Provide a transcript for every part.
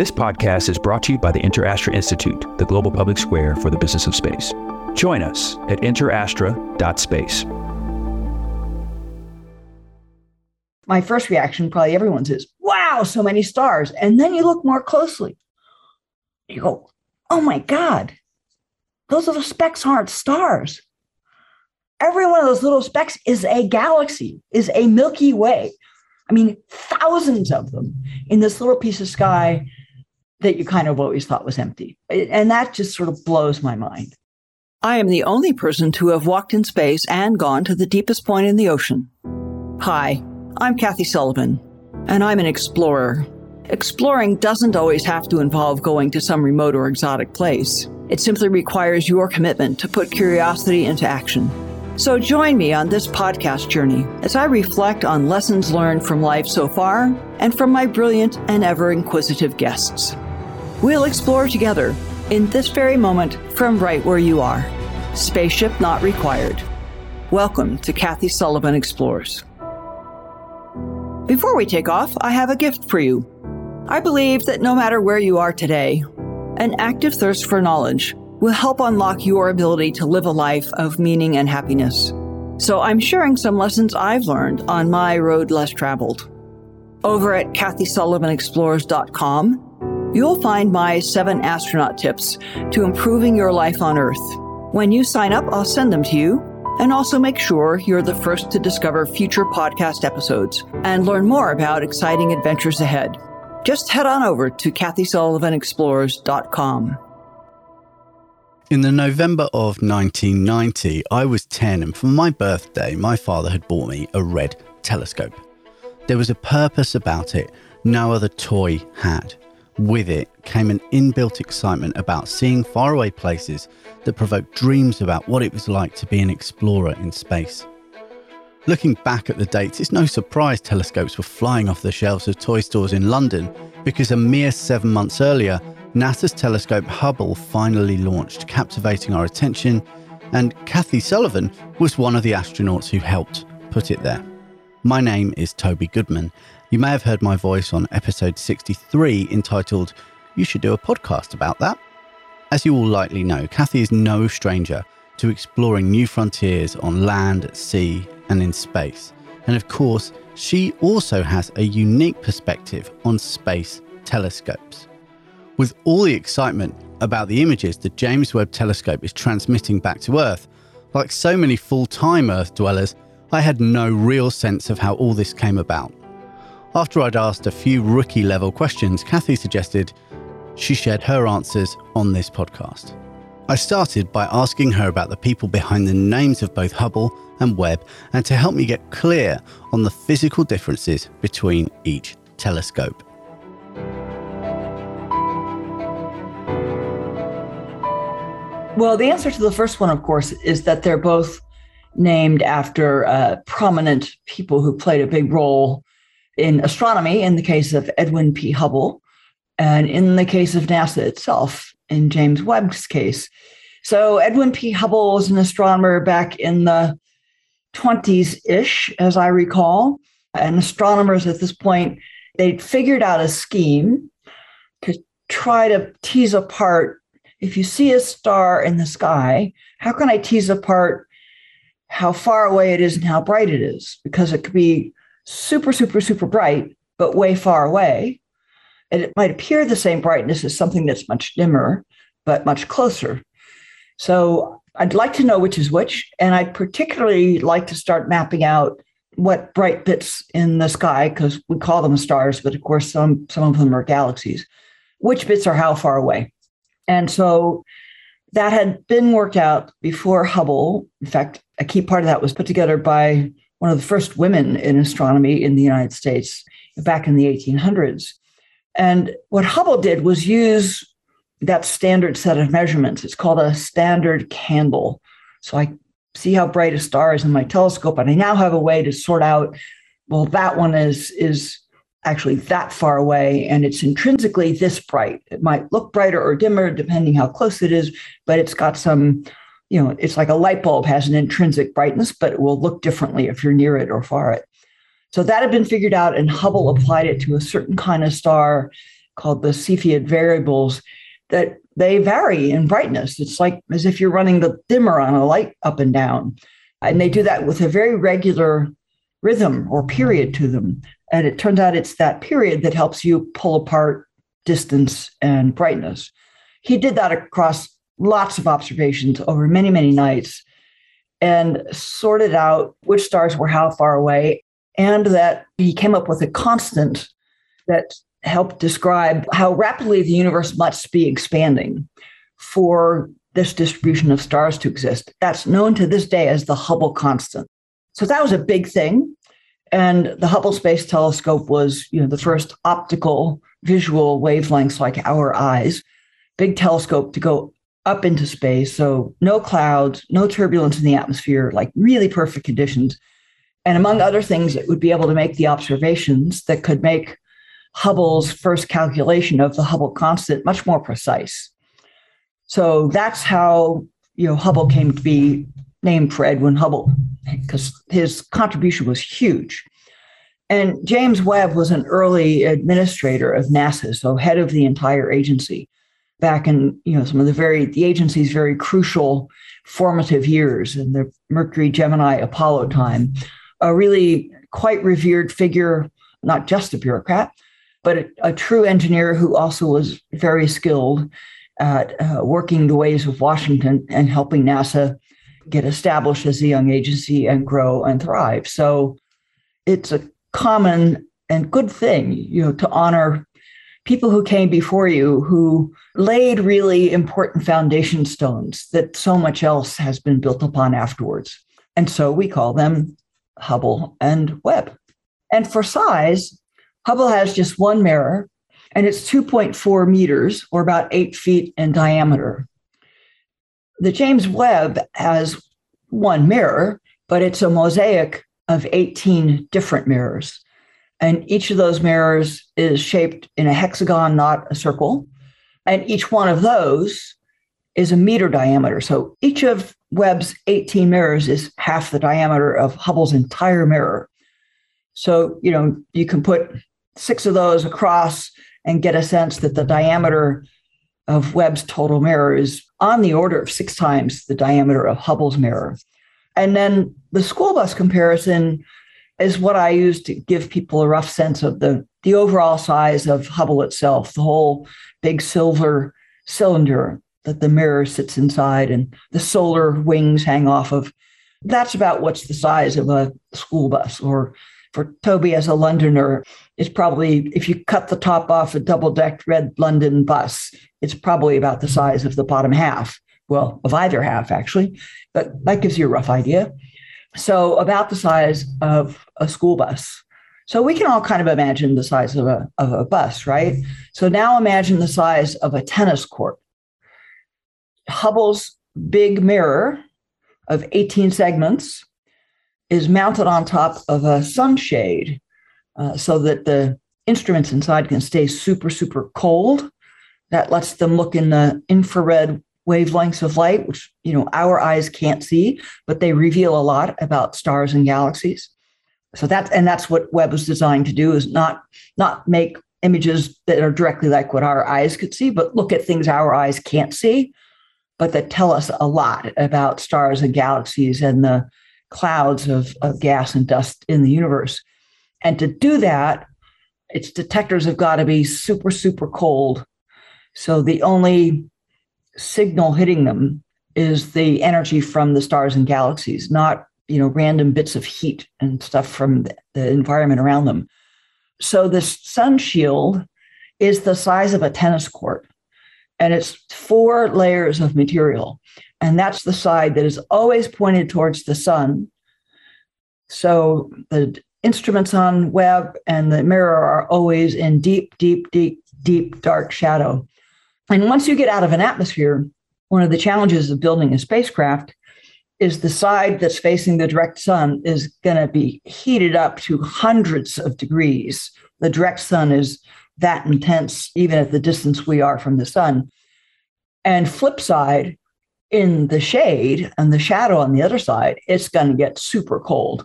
This podcast is brought to you by the InterAstra Institute, the global public square for the business of space. Join us at interastra.space. My first reaction, probably everyone's, is wow, so many stars. And then you look more closely. You go, oh my God, those little specks aren't stars. Every one of those little specks is a galaxy, is a Milky Way. I mean, thousands of them in this little piece of sky that you kind of always thought was empty. And that just sort of blows my mind. I am the only person to have walked in space and gone to the deepest point in the ocean. Hi, I'm Kathy Sullivan, and I'm an explorer. Exploring doesn't always have to involve going to some remote or exotic place. It simply requires your commitment to put curiosity into action. So join me on this podcast journey as I reflect on lessons learned from life so far and from my brilliant and ever inquisitive guests. We'll explore together in this very moment from right where you are. Spaceship not required. Welcome to Kathy Sullivan Explores. Before we take off, I have a gift for you. I believe that no matter where you are today, an active thirst for knowledge will help unlock your ability to live a life of meaning and happiness. So I'm sharing some lessons I've learned on my road less traveled. Over at KathySullivanExplores.com, You'll find my seven astronaut tips to improving your life on Earth. When you sign up, I'll send them to you and also make sure you're the first to discover future podcast episodes and learn more about exciting adventures ahead. Just head on over to KathySullivanExplores.com. In the November of 1990, I was 10, and for my birthday, my father had bought me a red telescope. There was a purpose about it no other toy had. With it came an inbuilt excitement about seeing faraway places that provoked dreams about what it was like to be an explorer in space. Looking back at the dates, it's no surprise telescopes were flying off the shelves of toy stores in London because a mere seven months earlier, NASA's telescope Hubble finally launched, captivating our attention, and Kathy Sullivan was one of the astronauts who helped put it there. My name is Toby Goodman, you may have heard my voice on episode 63 entitled, You Should Do a Podcast About That. As you all likely know, Kathy is no stranger to exploring new frontiers on land, at sea, and in space. And of course, she also has a unique perspective on space telescopes. With all the excitement about the images the James Webb Telescope is transmitting back to Earth, like so many full time Earth dwellers, I had no real sense of how all this came about. After I'd asked a few rookie level questions, Kathy suggested she shared her answers on this podcast. I started by asking her about the people behind the names of both Hubble and Webb and to help me get clear on the physical differences between each telescope. Well, the answer to the first one, of course, is that they're both named after uh, prominent people who played a big role in astronomy in the case of Edwin P. Hubble, and in the case of NASA itself, in James Webb's case. So, Edwin P. Hubble was an astronomer back in the 20s ish, as I recall. And astronomers at this point, they'd figured out a scheme to try to tease apart if you see a star in the sky, how can I tease apart how far away it is and how bright it is? Because it could be super, super, super bright, but way far away. And it might appear the same brightness as something that's much dimmer, but much closer. So I'd like to know which is which. And I'd particularly like to start mapping out what bright bits in the sky, because we call them stars, but of course, some, some of them are galaxies, which bits are how far away. And so that had been worked out before Hubble. In fact, a key part of that was put together by one of the first women in astronomy in the United States back in the 1800s. And what Hubble did was use that standard set of measurements. It's called a standard candle. So I see how bright a star is in my telescope, and I now have a way to sort out, well, that one is is actually that far away and it's intrinsically this bright. It might look brighter or dimmer depending how close it is, but it's got some you know, it's like a light bulb has an intrinsic brightness, but it will look differently if you're near it or far it. So that had been figured out, and Hubble applied it to a certain kind of star called the Cepheid variables that they vary in brightness. It's like as if you're running the dimmer on a light up and down. And they do that with a very regular rhythm or period to them. And it turns out it's that period that helps you pull apart distance and brightness. He did that across lots of observations over many, many nights and sorted out which stars were how far away. And that he came up with a constant that helped describe how rapidly the universe must be expanding for this distribution of stars to exist. That's known to this day as the Hubble constant. So that was a big thing. And the Hubble Space Telescope was, you know, the first optical visual wavelengths like our eyes, big telescope to go up into space. So no clouds, no turbulence in the atmosphere, like really perfect conditions. And among other things, it would be able to make the observations that could make Hubble's first calculation of the Hubble constant much more precise. So that's how you know Hubble came to be named for Edwin Hubble because his contribution was huge. And James Webb was an early administrator of NASA, so head of the entire agency back in you know some of the very the agency's very crucial formative years in the Mercury Gemini Apollo time. A really quite revered figure, not just a bureaucrat, but a, a true engineer who also was very skilled at uh, working the ways of Washington and helping NASA get established as a young agency and grow and thrive. So it's a common and good thing, you know, to honor people who came before you who laid really important foundation stones that so much else has been built upon afterwards. And so we call them Hubble and Webb. And for size, Hubble has just one mirror, and it's 2.4 meters or about eight feet in diameter. The James Webb has one mirror, but it's a mosaic of 18 different mirrors. And each of those mirrors is shaped in a hexagon, not a circle. And each one of those is a meter diameter. So each of Webb's 18 mirrors is half the diameter of Hubble's entire mirror. So, you know, you can put six of those across and get a sense that the diameter of Webb's total mirror is on the order of six times the diameter of Hubble's mirror. And then the school bus comparison is what I use to give people a rough sense of the, the overall size of Hubble itself, the whole big silver cylinder that the mirror sits inside and the solar wings hang off of. That's about what's the size of a school bus or for Toby as a Londoner, it's probably, if you cut the top off a double decked red London bus, it's probably about the size of the bottom half. Well, of either half, actually, but that gives you a rough idea. So, about the size of a school bus. So, we can all kind of imagine the size of a, of a bus, right? So, now imagine the size of a tennis court. Hubble's big mirror of 18 segments is mounted on top of a sunshade uh, so that the instruments inside can stay super, super cold. That lets them look in the infrared wavelengths of light, which you know our eyes can't see, but they reveal a lot about stars and galaxies. So that's and that's what Webb was designed to do is not not make images that are directly like what our eyes could see, but look at things our eyes can't see, but that tell us a lot about stars and galaxies and the clouds of, of gas and dust in the universe. And to do that, its detectors have got to be super, super cold. So the only signal hitting them is the energy from the stars and galaxies, not you know random bits of heat and stuff from the, environment around them. So this sun shield is the size of a tennis court, and it's four layers of material. And that's the side that is always pointed towards the sun. So the instruments on Webb and the mirror are always in deep, deep, deep, deep, dark shadow. And once you get out of an atmosphere, one of the challenges of building a spacecraft is the side that's facing the direct sun is going to be heated up to hundreds of degrees. The direct sun is that intense, even at the distance we are from the sun. And flip side, in the shade and the shadow on the other side, it's going to get super cold.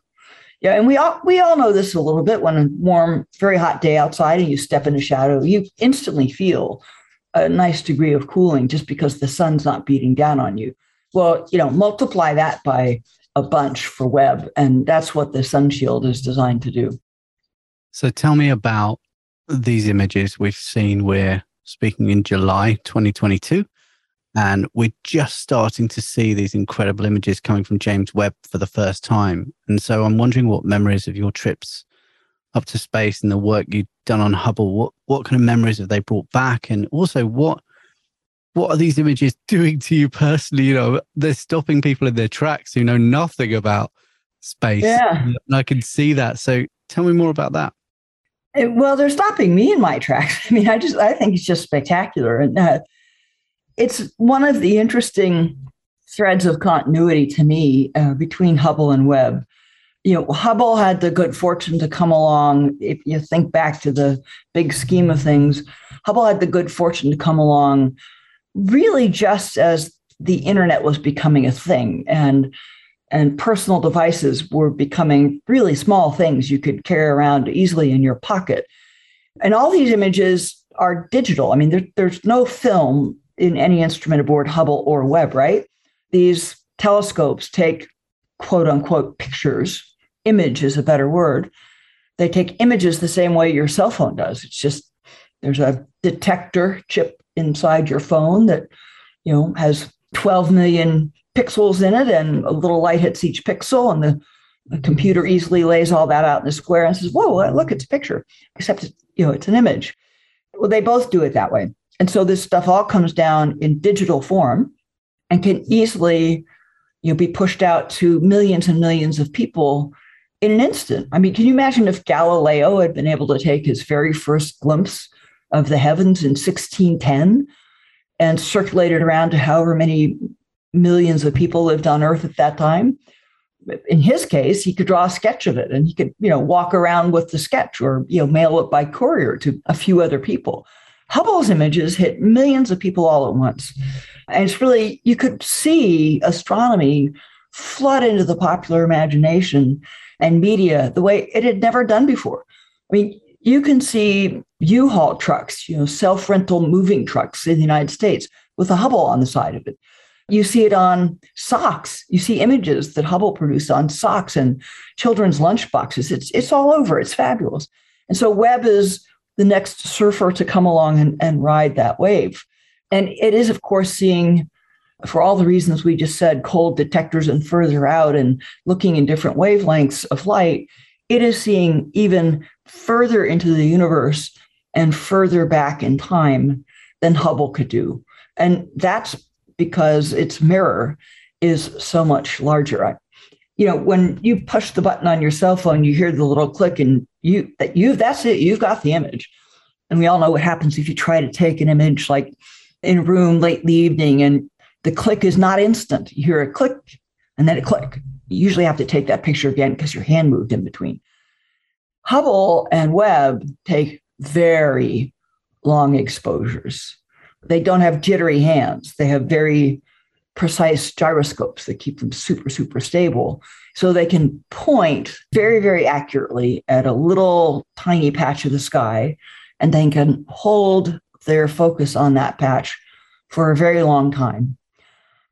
Yeah, and we all we all know this a little bit when a warm, very hot day outside and you step in a shadow, you instantly feel a nice degree of cooling just because the sun's not beating down on you. Well, you know, multiply that by a bunch for Webb, and that's what the sun shield is designed to do. So tell me about these images we've seen. We're speaking in July 2022. And we're just starting to see these incredible images coming from James Webb for the first time. And so I'm wondering what memories of your trips up to space and the work you've done on Hubble, what, what kind of memories have they brought back? And also what what are these images doing to you personally? You know, they're stopping people in their tracks who know nothing about space. Yeah. And I can see that. So tell me more about that. Well, they're stopping me in my tracks. I mean, I just I think it's just spectacular. And uh, it's one of the interesting threads of continuity to me uh, between Hubble and Webb. You know, Hubble had the good fortune to come along. If you think back to the big scheme of things, Hubble had the good fortune to come along really just as the internet was becoming a thing and and personal devices were becoming really small things you could carry around easily in your pocket. And all these images are digital. I mean, there, there's no film in any instrument aboard Hubble or Webb, right? These telescopes take quote unquote pictures, image is a better word. They take images the same way your cell phone does. It's just there's a detector chip inside your phone that you know has 12 million pixels in it and a little light hits each pixel and the, the computer easily lays all that out in a square and says whoa uh, look it's a picture except it's, you know it's an image well they both do it that way and so this stuff all comes down in digital form and can easily you know, be pushed out to millions and millions of people in an instant. I mean, can you imagine if Galileo had been able to take his very first glimpse of the heavens in 1610 and circulated around to however many millions of people lived on Earth at that time? In his case, he could draw a sketch of it and he could, you know, walk around with the sketch or, you know, mail it by courier to a few other people. Hubble's images hit millions of people all at once. And it's really, you could see astronomy flood into the popular imagination and media the way it had never done before. I mean, you can see U-Haul trucks, you know, self-rental moving trucks in the United States with a Hubble on the side of it. You see it on socks. You see images that Hubble produced on socks and children's lunch boxes. It's it's all over. It's fabulous. And so Webb is the next surfer to come along and, and ride that wave. And it is, of course, seeing, for all the reasons we just said, cold detectors and further out and looking in different wavelengths of light, it is seeing even further into the universe and further back in time than Hubble could do. And that's because its mirror is so much larger you know, when you push the button on your cell phone, you hear the little click and you you that's it, you've got the image. And we all know what happens if you try to take an image like in a room late in the evening and the click is not instant. You hear a click and then a click. You usually have to take that picture again because your hand moved in between. Hubble and Webb take very long exposures. They don't have jittery hands. They have very precise gyroscopes that keep them super, super stable. So they can point very, very accurately at a little tiny patch of the sky and then can hold their focus on that patch for a very long time.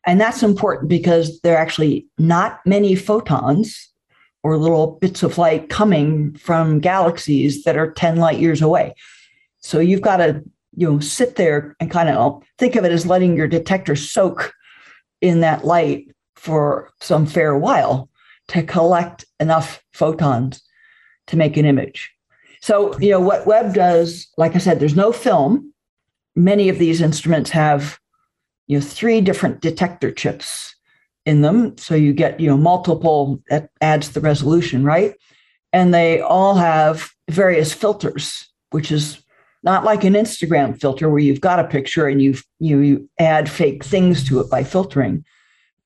And that's important because there are actually not many photons or little bits of light coming from galaxies that are 10 light years away. So you've got to, you know, sit there and kind of think of it as letting your detector soak in that light for some fair while to collect enough photons to make an image. So, you know, what Webb does, like I said, there's no film. Many of these instruments have, you know, three different detector chips in them. So you get, you know, multiple, that adds the resolution, right? And they all have various filters, which is not like an Instagram filter where you've got a picture and you've, you, you add fake things to it by filtering,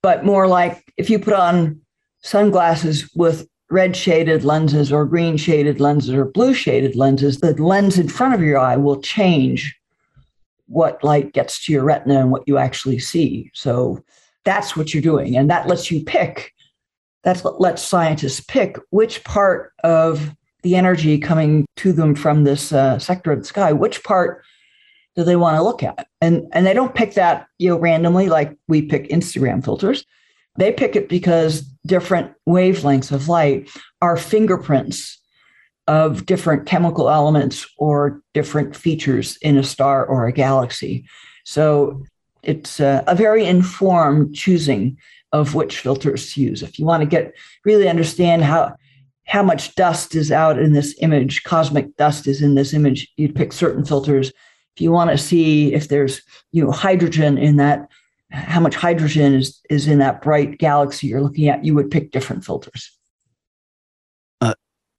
but more like if you put on sunglasses with red shaded lenses or green shaded lenses or blue shaded lenses, the lens in front of your eye will change what light gets to your retina and what you actually see. So that's what you're doing. And that lets you pick That's what lets scientists pick which part of the energy coming to them from this uh, sector of the sky, which part do they want to look at? And and they don't pick that you know randomly like we pick Instagram filters. They pick it because different wavelengths of light are fingerprints of different chemical elements or different features in a star or a galaxy. So it's a, a very informed choosing of which filters to use. If you want to get really understand how how much dust is out in this image, cosmic dust is in this image, you'd pick certain filters. If you want to see if there's you know hydrogen in that, how much hydrogen is is in that bright galaxy you're looking at, you would pick different filters.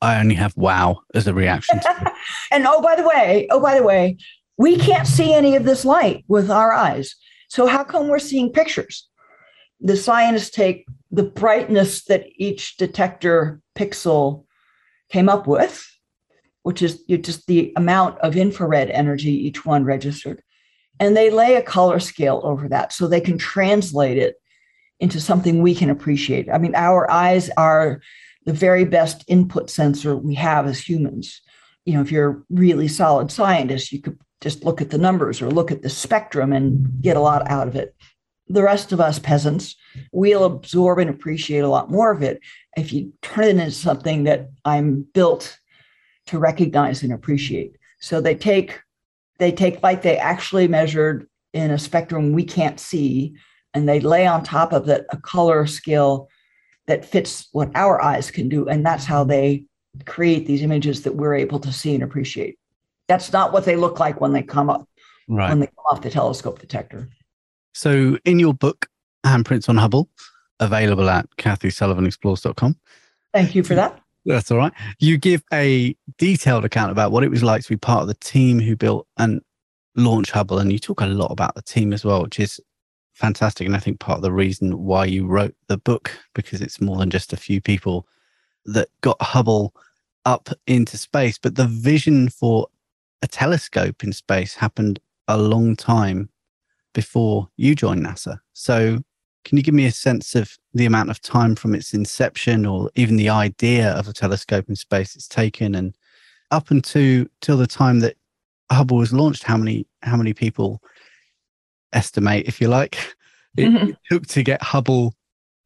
I only have wow as a reaction. and oh, by the way, oh, by the way, we can't see any of this light with our eyes. So how come we're seeing pictures? The scientists take the brightness that each detector pixel came up with, which is just the amount of infrared energy each one registered, and they lay a color scale over that so they can translate it into something we can appreciate. I mean, our eyes are the very best input sensor we have as humans. You know, if you're a really solid scientist, you could just look at the numbers or look at the spectrum and get a lot out of it. The rest of us peasants, we'll absorb and appreciate a lot more of it if you turn it into something that I'm built to recognize and appreciate. So they take they take light they actually measured in a spectrum we can't see, and they lay on top of it a color scale that fits what our eyes can do. And that's how they create these images that we're able to see and appreciate. That's not what they look like when they come up right. when they come off the telescope detector. So in your book, Handprints on Hubble, available at kathysullivanexplores.com. Thank you for that. That's all right. You give a detailed account about what it was like to be part of the team who built and launched Hubble. And you talk a lot about the team as well, which is fantastic. And I think part of the reason why you wrote the book, because it's more than just a few people that got Hubble up into space. But the vision for a telescope in space happened a long time before you joined NASA. So, can you give me a sense of the amount of time from its inception or even the idea of a telescope in space it's taken and up until till the time that Hubble was launched, how many how many people estimate, if you like, it, mm-hmm. it took to get Hubble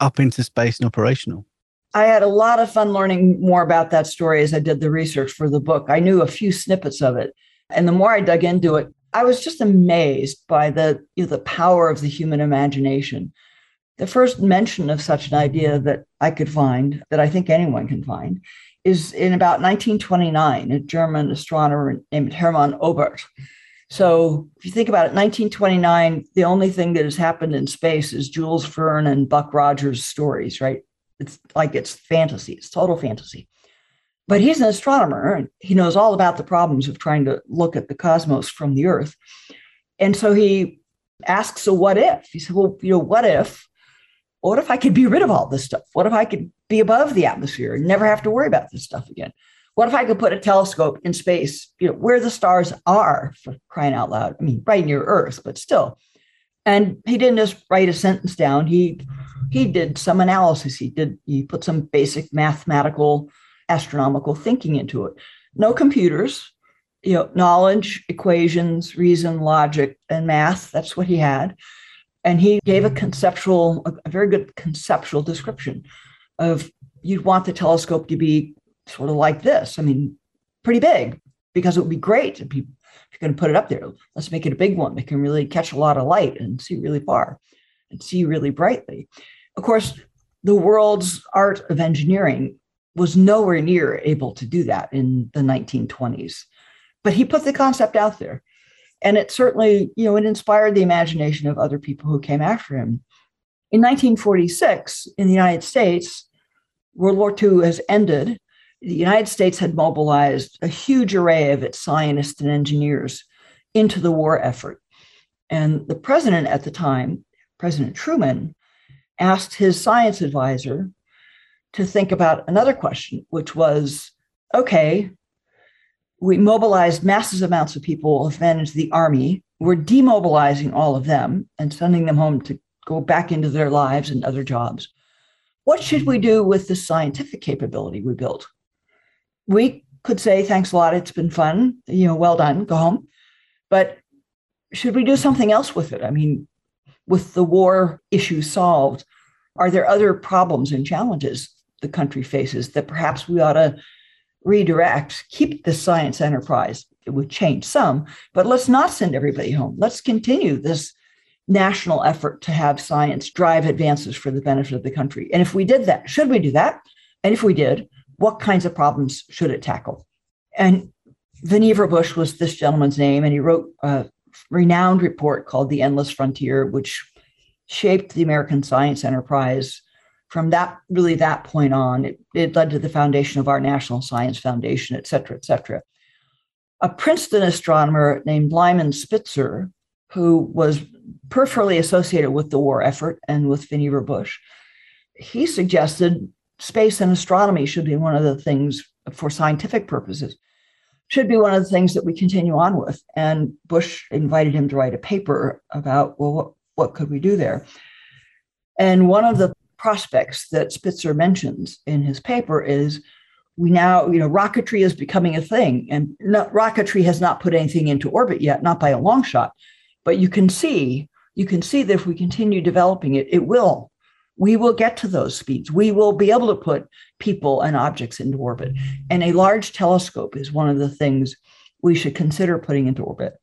up into space and operational? I had a lot of fun learning more about that story as I did the research for the book. I knew a few snippets of it. And the more I dug into it, I was just amazed by the, you know, the power of the human imagination. The first mention of such an idea that I could find, that I think anyone can find, is in about 1929, a German astronomer named Hermann Oberth. So if you think about it, 1929, the only thing that has happened in space is Jules Verne and Buck Rogers stories, right? It's like it's fantasy, it's total fantasy. But he's an astronomer and he knows all about the problems of trying to look at the cosmos from the Earth. And so he asks a what if? He said, Well, you know, what if? What if I could be rid of all this stuff? What if I could be above the atmosphere and never have to worry about this stuff again? What if I could put a telescope in space, you know, where the stars are for crying out loud? I mean, right near Earth, but still. And he didn't just write a sentence down. He he did some analysis. He did he put some basic mathematical, astronomical thinking into it. No computers, you know, knowledge, equations, reason, logic, and math. That's what he had. And he gave a conceptual, a very good conceptual description of you'd want the telescope to be sort of like this. I mean, pretty big because it would be great if, you, if you're going to put it up there. Let's make it a big one that can really catch a lot of light and see really far and see really brightly. Of course, the world's art of engineering was nowhere near able to do that in the 1920s. But he put the concept out there. And it certainly, you know, it inspired the imagination of other people who came after him. In 1946, in the United States, World War II has ended. The United States had mobilized a huge array of its scientists and engineers into the war effort. And the president at the time, President Truman, asked his science advisor to think about another question, which was okay, we mobilized massive amounts of people men into the army. We're demobilizing all of them and sending them home to go back into their lives and other jobs. what should we do with the scientific capability we built? We could say, thanks a lot, it's been fun, you know, well done, go home. But should we do something else with it? I mean, with the war issue solved, are there other problems and challenges the country faces that perhaps we ought to redirect, keep the science enterprise? It would change some, but let's not send everybody home. Let's continue this national effort to have science drive advances for the benefit of the country. And if we did that, should we do that? And if we did, what kinds of problems should it tackle? And Vannevar Bush was this gentleman's name, and he wrote a renowned report called The Endless Frontier, which shaped the American science enterprise from that really that point on. It, it led to the foundation of our National Science Foundation, et cetera, et cetera. A Princeton astronomer named Lyman Spitzer, who was peripherally associated with the war effort and with Vannevar Bush, he suggested space and astronomy should be one of the things for scientific purposes should be one of the things that we continue on with. And bush invited him to write a paper about well what, what could we do there? And one of the prospects that spitzer mentions in his paper is we now you know rocketry is becoming a thing. And not, rocketry has not put anything into orbit yet not by a long shot but you can see you can see that if we continue developing it it will we will get to those speeds. We will be able to put people and objects into orbit. And a large telescope is one of the things we should consider putting into orbit.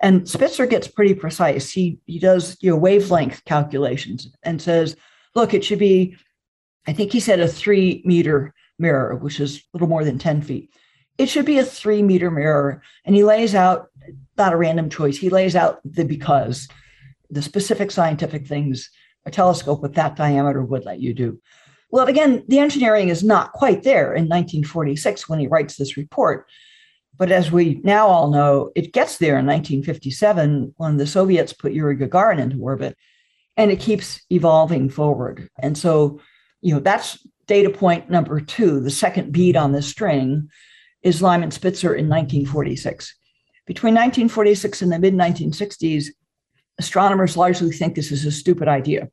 And Spitzer gets pretty precise. He, he does you know, wavelength calculations and says, look, it should be, I think he said a three meter mirror, which is a little more than 10 feet. It should be a three meter mirror. And he lays out, not a random choice, he lays out the because, the specific scientific things a telescope with that diameter would let you do. Well, again, the engineering is not quite there in 1946 when he writes this report. But as we now all know, it gets there in 1957 when the Soviets put Yuri Gagarin into orbit, and it keeps evolving forward. And so, you know, that's data point number two. The second bead on the string is Lyman Spitzer in 1946. Between 1946 and the mid 1960s, astronomers largely think this is a stupid idea.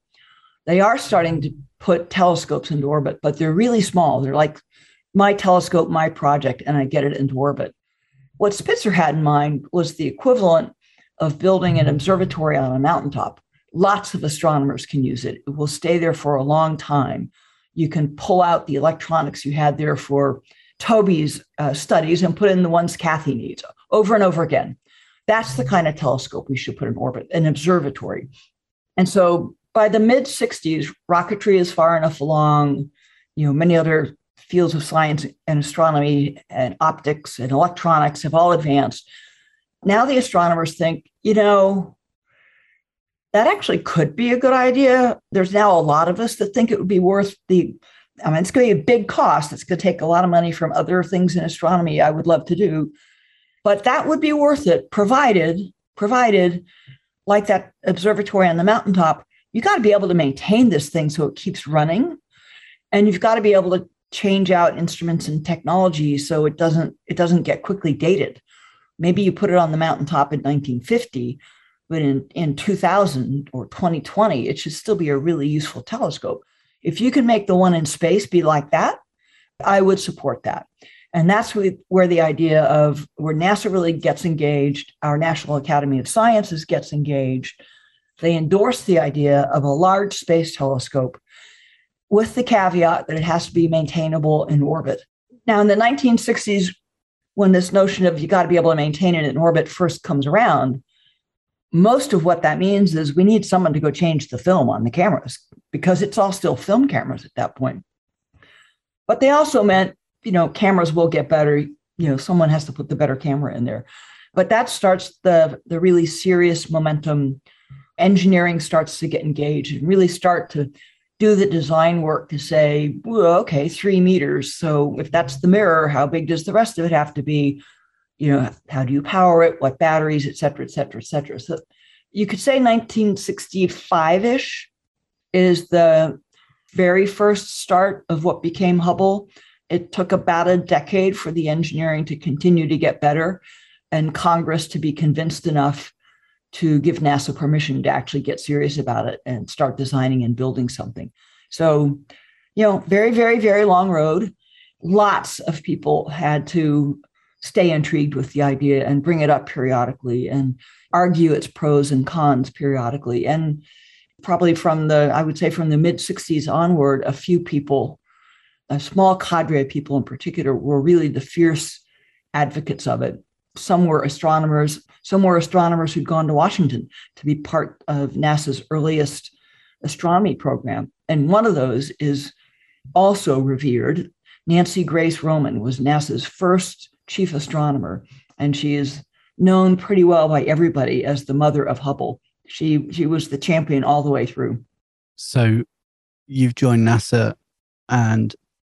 They are starting to put telescopes into orbit, but they're really small. They're like my telescope, my project, and I get it into orbit. What Spitzer had in mind was the equivalent of building an observatory on a mountaintop. Lots of astronomers can use it. It will stay there for a long time. You can pull out the electronics you had there for Toby's uh, studies and put in the ones Kathy needs over and over again. That's the kind of telescope we should put in orbit, an observatory. And so by the mid 60s, rocketry is far enough along, you know, many other fields of science and astronomy and optics and electronics have all advanced. Now the astronomers think, you know, that actually could be a good idea. There's now a lot of us that think it would be worth the, I mean, it's going to be a big cost. It's going to take a lot of money from other things in astronomy I would love to do. But that would be worth it, provided, provided, like that observatory on the mountaintop, you got to be able to maintain this thing so it keeps running. And you've got to be able to change out instruments and technology so it doesn't it doesn't get quickly dated. Maybe you put it on the mountaintop in 1950, but in, in 2000 or 2020, it should still be a really useful telescope. If you can make the one in space be like that, I would support that. And that's where the idea of where NASA really gets engaged, our National Academy of Sciences gets engaged. They endorse the idea of a large space telescope with the caveat that it has to be maintainable in orbit. Now, in the 1960s, when this notion of you got to be able to maintain it in orbit first comes around, most of what that means is we need someone to go change the film on the cameras because it's all still film cameras at that point. But they also meant you know, cameras will get better. You know, someone has to put the better camera in there. But that starts the the really serious momentum. Engineering starts to get engaged and really start to do the design work to say, well, okay, three meters. So if that's the mirror, how big does the rest of it have to be? You know, how do you power it? What batteries, et cetera, et cetera, et cetera. So you could say 1965-ish is the very first start of what became Hubble. It took about a decade for the engineering to continue to get better and Congress to be convinced enough to give NASA permission to actually get serious about it and start designing and building something. So you know, very, very, very long road. Lots of people had to stay intrigued with the idea and bring it up periodically and argue its pros and cons periodically. And probably from the, I would say from the mid 60s onward, a few people, a small cadre of people in particular, were really the fierce advocates of it. Some were astronomers, some were astronomers who'd gone to Washington to be part of NASA's earliest astronomy program. And one of those is also revered. Nancy Grace Roman was NASA's first chief astronomer, and she is known pretty well by everybody as the mother of Hubble. She she was the champion all the way through. So you've joined NASA and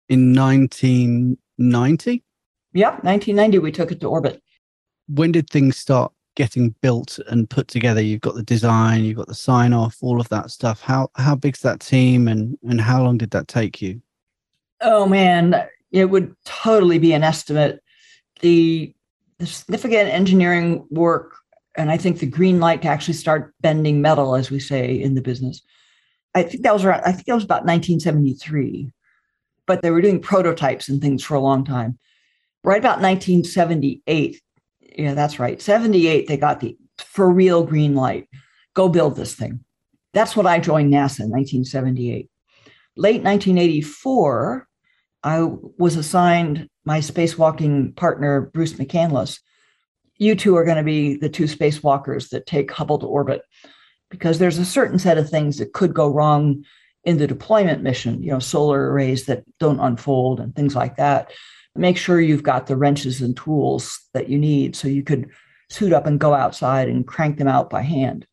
in 1990? Yep, 1990 we took it to orbit. When did things start getting built and put together? You've got the design, you've got the sign off, all of that stuff. How how big's that team and and how long did that take you? Oh man, it would totally be an estimate. The, the significant engineering work and I think the green light to actually start bending metal, as we say in the business. I think that was around, I think that was about 1973, but they were doing prototypes and things for a long time. Right about 1978, yeah, that's right. 78, they got the for real green light. Go build this thing. That's what I joined NASA in 1978. Late 1984, I was assigned my spacewalking partner, Bruce McCandless, you two are going to be the two spacewalkers that take Hubble to orbit because there's a certain set of things that could go wrong in the deployment mission, you know, solar arrays that don't unfold and things like that. Make sure you've got the wrenches and tools that you need so you could suit up and go outside and crank them out by hand.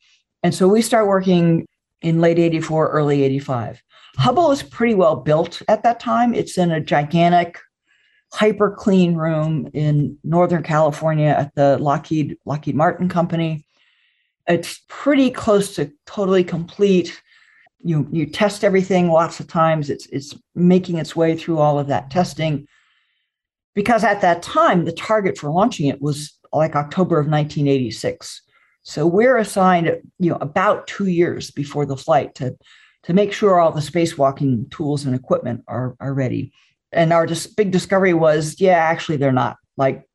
And so we start working in late 84, early 85. Hubble is pretty well built at that time. It's in a gigantic hyper clean room in Northern California at the Lockheed Lockheed Martin company. It's pretty close to totally complete. You you test everything lots of times. It's it's making its way through all of that testing. Because at that time, the target for launching it was like October of 1986. So we're assigned, you know, about two years before the flight to, to make sure all the spacewalking tools and equipment are, are ready and our just big discovery was yeah actually they're not like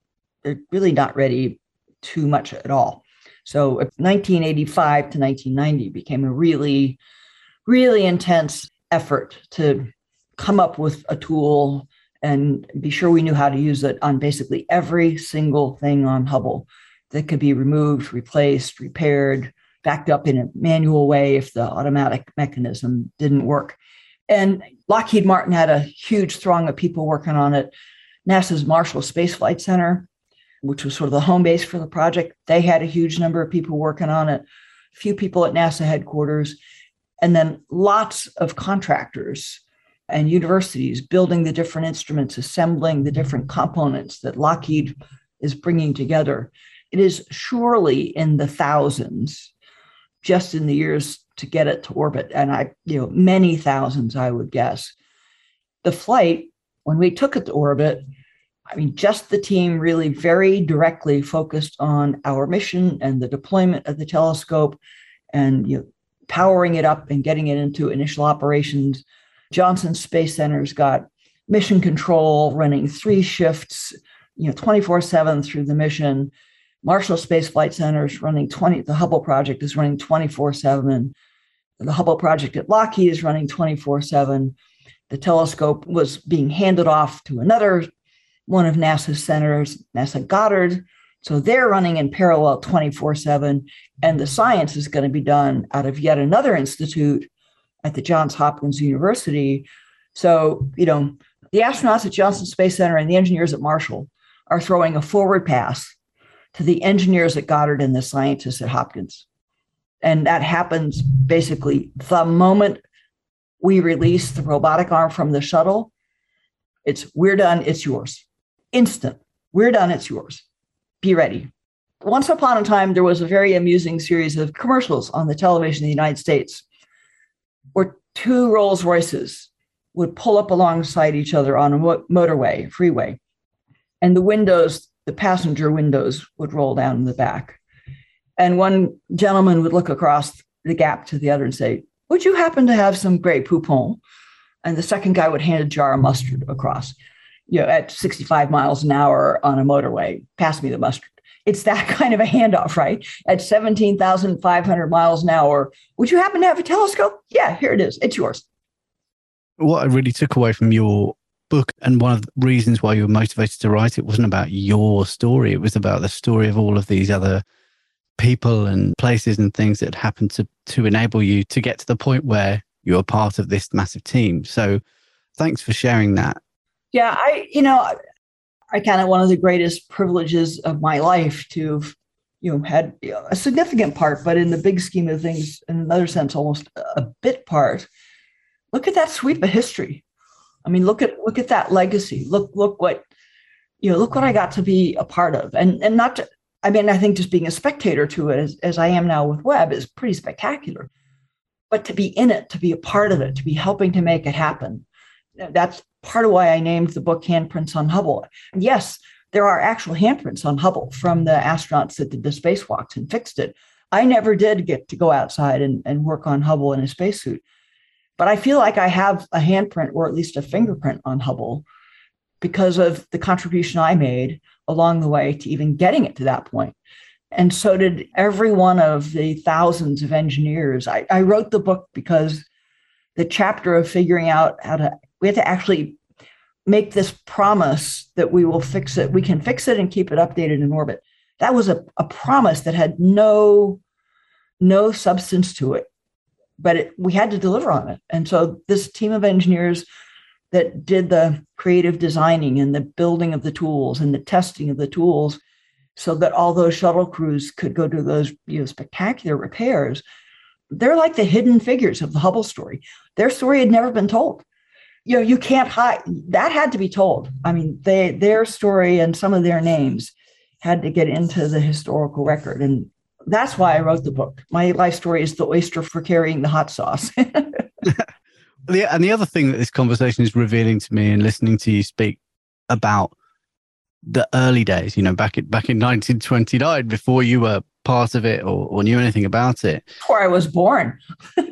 they're really not ready too much at all so 1985 to 1990 became a really really intense effort to come up with a tool and be sure we knew how to use it on basically every single thing on hubble that could be removed replaced repaired backed up in a manual way if the automatic mechanism didn't work. And Lockheed Martin had a huge throng of people working on it. NASA's Marshall Space Flight Center, which was sort of the home base for the project, they had a huge number of people working on it, a few people at NASA headquarters, and then lots of contractors and universities building the different instruments, assembling the different components that Lockheed is bringing together. It is surely in the thousands just in the years to get it to orbit. And I, you know, many thousands, I would guess. The flight, when we took it to orbit, I mean, just the team really very directly focused on our mission and the deployment of the telescope and you know, powering it up and getting it into initial operations. Johnson Space Center's got mission control running three shifts, you know, 24 7 through the mission. Marshall Space Flight Center is running 20, the Hubble project is running 24 7 the Hubble project at Lockheed is running 24 7. The telescope was being handed off to another one of NASA's centers, NASA Goddard. So they're running in parallel 24 7. And the science is going to be done out of yet another institute at the Johns Hopkins University. So, you know, the astronauts at Johnson Space Center and the engineers at Marshall are throwing a forward pass to the engineers at Goddard and the scientists at Hopkins. And that happens basically the moment we release the robotic arm from the shuttle. It's we're done, it's yours. Instant. We're done, it's yours. Be ready. Once upon a time, there was a very amusing series of commercials on the television in the United States where two Rolls Royces would pull up alongside each other on a motorway, freeway, and the windows, the passenger windows, would roll down in the back. And one gentleman would look across the gap to the other and say, Would you happen to have some Grey Poupon? and the second guy would hand a jar of mustard across, you know, at 65 miles an hour on a motorway, pass me the mustard. It's that kind of a handoff, right? At 17,500 miles an hour, would you happen to have a telescope? Yeah, here it is. It's yours. What I really took away from your book and one of the reasons why you were motivated to write it wasn't about your story. It was about the story of all of these other people and places and things that happened to to enable you to get to the point where you're part of this massive team. So thanks for sharing that. Yeah, I you know I kind of one of the greatest privileges of my life to have you know had a significant part, but in the big scheme of things, in another sense, almost a bit part. Look at that sweep of history. I mean, look at look at that legacy. Look look what you know. Look what I got to be a part of, and and not to, I mean, I think just being a spectator to it, as, as I am now with Webb, is pretty spectacular. But to be in it, to be a part of it, to be helping to make it happen, that's part of why I named the book Handprints on Hubble. Yes, there are actual handprints on Hubble from the astronauts that did the spacewalks and fixed it. I never did get to go outside and, and work on Hubble in a spacesuit, but I feel like I have a handprint or at least a fingerprint on Hubble because of the contribution I made along the way to even getting it to that point. And so did every one of the thousands of engineers. I, I wrote the book because the chapter of figuring out how to, we had to actually make this promise that we will fix it. We can fix it and keep it updated in orbit. That was a, a promise that had no, no substance to it, but it, we had to deliver on it. And so this team of engineers that did the creative designing and the building of the tools and the testing of the tools so that all those shuttle crews could go do those you know, spectacular repairs. They're like the hidden figures of the Hubble story. Their story had never been told. You know, you can't hide that had to be told. I mean, they their story and some of their names had to get into the historical record. And that's why I wrote the book. My life story is the oyster for carrying the hot sauce. the, and the other thing that this conversation is revealing to me and listening to you speak about the early days, you know, back in back in 1929, before you were part of it or, or knew anything about it. Before I was born.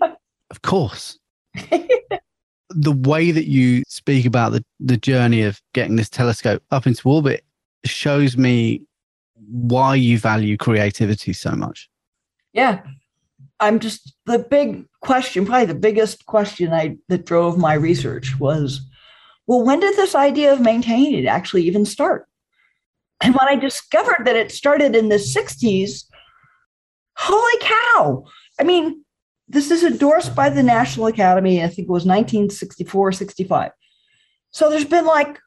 of course. the way that you speak about the, the journey of getting this telescope up into orbit shows me why you value creativity so much. Yeah. I'm just the big question, probably the biggest question I that drove my research was, well, when did this idea of maintaining it actually even start? And when I discovered that it started in the 60s, holy cow. I mean, this is endorsed by the National Academy. I think it was 1964, 65. So there's been like,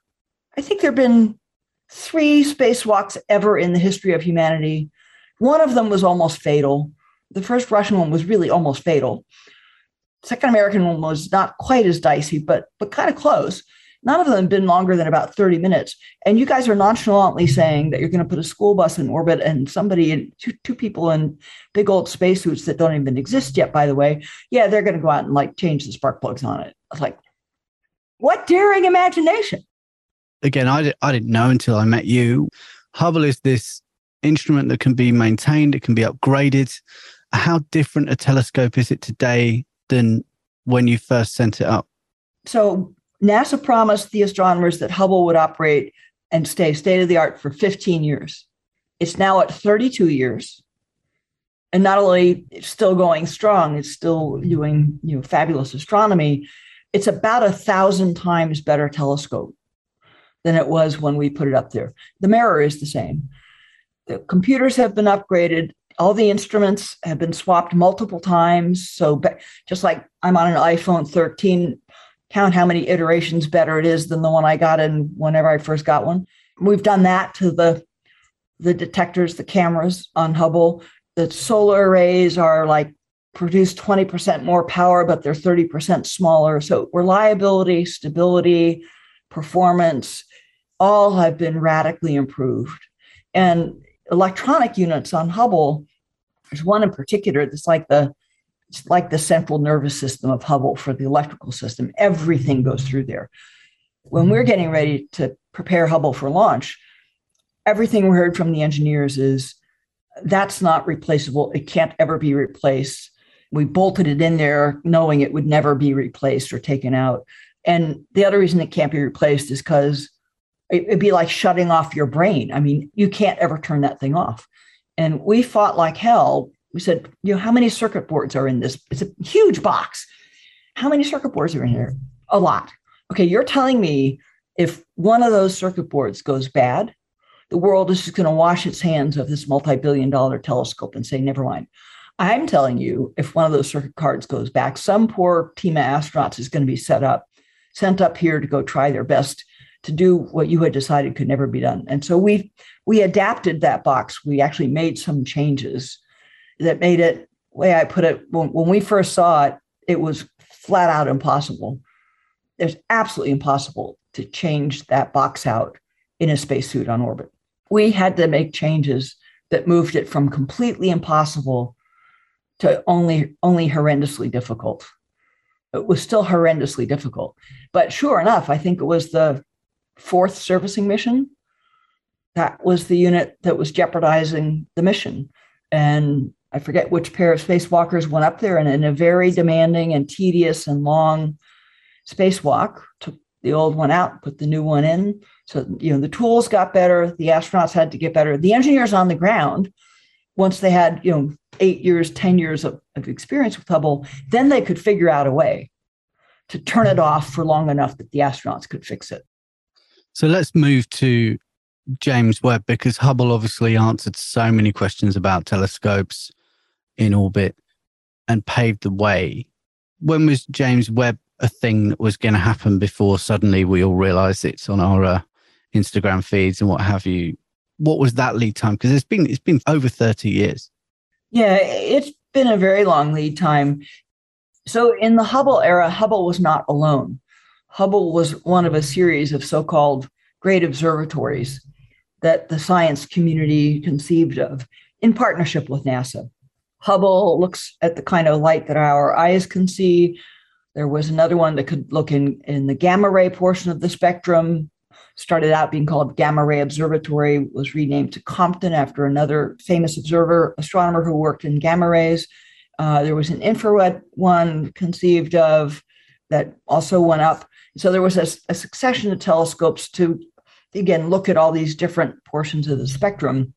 I think there have been three spacewalks ever in the history of humanity. One of them was almost fatal the first Russian one was really almost fatal. Second American one was not quite as dicey, but but kind of close. None of them have been longer than about 30 minutes. And you guys are nonchalantly saying that you're going to put a school bus in orbit and somebody in two, two people in big old spacesuits that don't even exist yet, by the way. Yeah, they're going to go out and like change the spark plugs on it. It's like, what daring imagination. Again, I, I didn't know until I met you. Hubble is this instrument that can be maintained, it can be upgraded how different a telescope is it today than when you first sent it up? So NASA promised the astronomers that Hubble would operate and stay state of the art for 15 years. It's now at 32 years. And not only it's still going strong, it's still doing you know fabulous astronomy. It's about a thousand times better telescope than it was when we put it up there. The mirror is the same. The computers have been upgraded all the instruments have been swapped multiple times. So just like I'm on an iPhone 13, count how many iterations better it is than the one I got in whenever I first got one. We've done that to the the detectors, the cameras on Hubble. The solar arrays are like produce 20% more power, but they're 30% smaller. So reliability, stability, performance, all have been radically improved. And electronic units on Hubble there's one in particular that's like the it's like the central nervous system of Hubble for the electrical system. Everything goes through there. When we're getting ready to prepare Hubble for launch, everything we heard from the engineers is that's not replaceable. It can't ever be replaced. We bolted it in there knowing it would never be replaced or taken out. And the other reason it can't be replaced is because it'd be like shutting off your brain. I mean, you can't ever turn that thing off. And we fought like hell. We said, you know, how many circuit boards are in this? It's a huge box. How many circuit boards are in here? A lot. Okay, you're telling me if one of those circuit boards goes bad, the world is just going to wash its hands of this multi billion dollar telescope and say, never mind. I'm telling you, if one of those circuit cards goes back, some poor team of astronauts is going to be set up, sent up here to go try their best to do what you had decided could never be done. And so we we adapted that box. We actually made some changes that made it way I put it when, when we first saw it, it was flat out impossible. It's absolutely impossible to change that box out in a spacesuit on orbit. We had to make changes that moved it from completely impossible to only only horrendously difficult. It was still horrendously difficult. But sure enough, I think it was the fourth servicing mission. That was the unit that was jeopardizing the mission. And I forget which pair of spacewalkers went up there and in a very demanding and tedious and long spacewalk, took the old one out, put the new one in. So, you know, the tools got better, the astronauts had to get better. The engineers on the ground, once they had, you know, eight years, 10 years of, of experience with Hubble, then they could figure out a way to turn it off for long enough that the astronauts could fix it. So let's move to James Webb because Hubble obviously answered so many questions about telescopes in orbit and paved the way. When was James Webb a thing that was going to happen before suddenly we all realized it's on our uh, Instagram feeds and what have you? What was that lead time? Because it's been it's been over 30 years. Yeah, it's been a very long lead time. So in the Hubble era, Hubble was not alone. Hubble was one of a series of so called great observatories that the science community conceived of in partnership with NASA. Hubble looks at the kind of light that our eyes can see. There was another one that could look in, in the gamma ray portion of the spectrum. Started out being called Gamma Ray Observatory, was renamed to Compton after another famous observer, astronomer who worked in gamma rays. Uh, there was an infrared one conceived of that also went up. So there was a, a succession of telescopes to, again, look at all these different portions of the spectrum.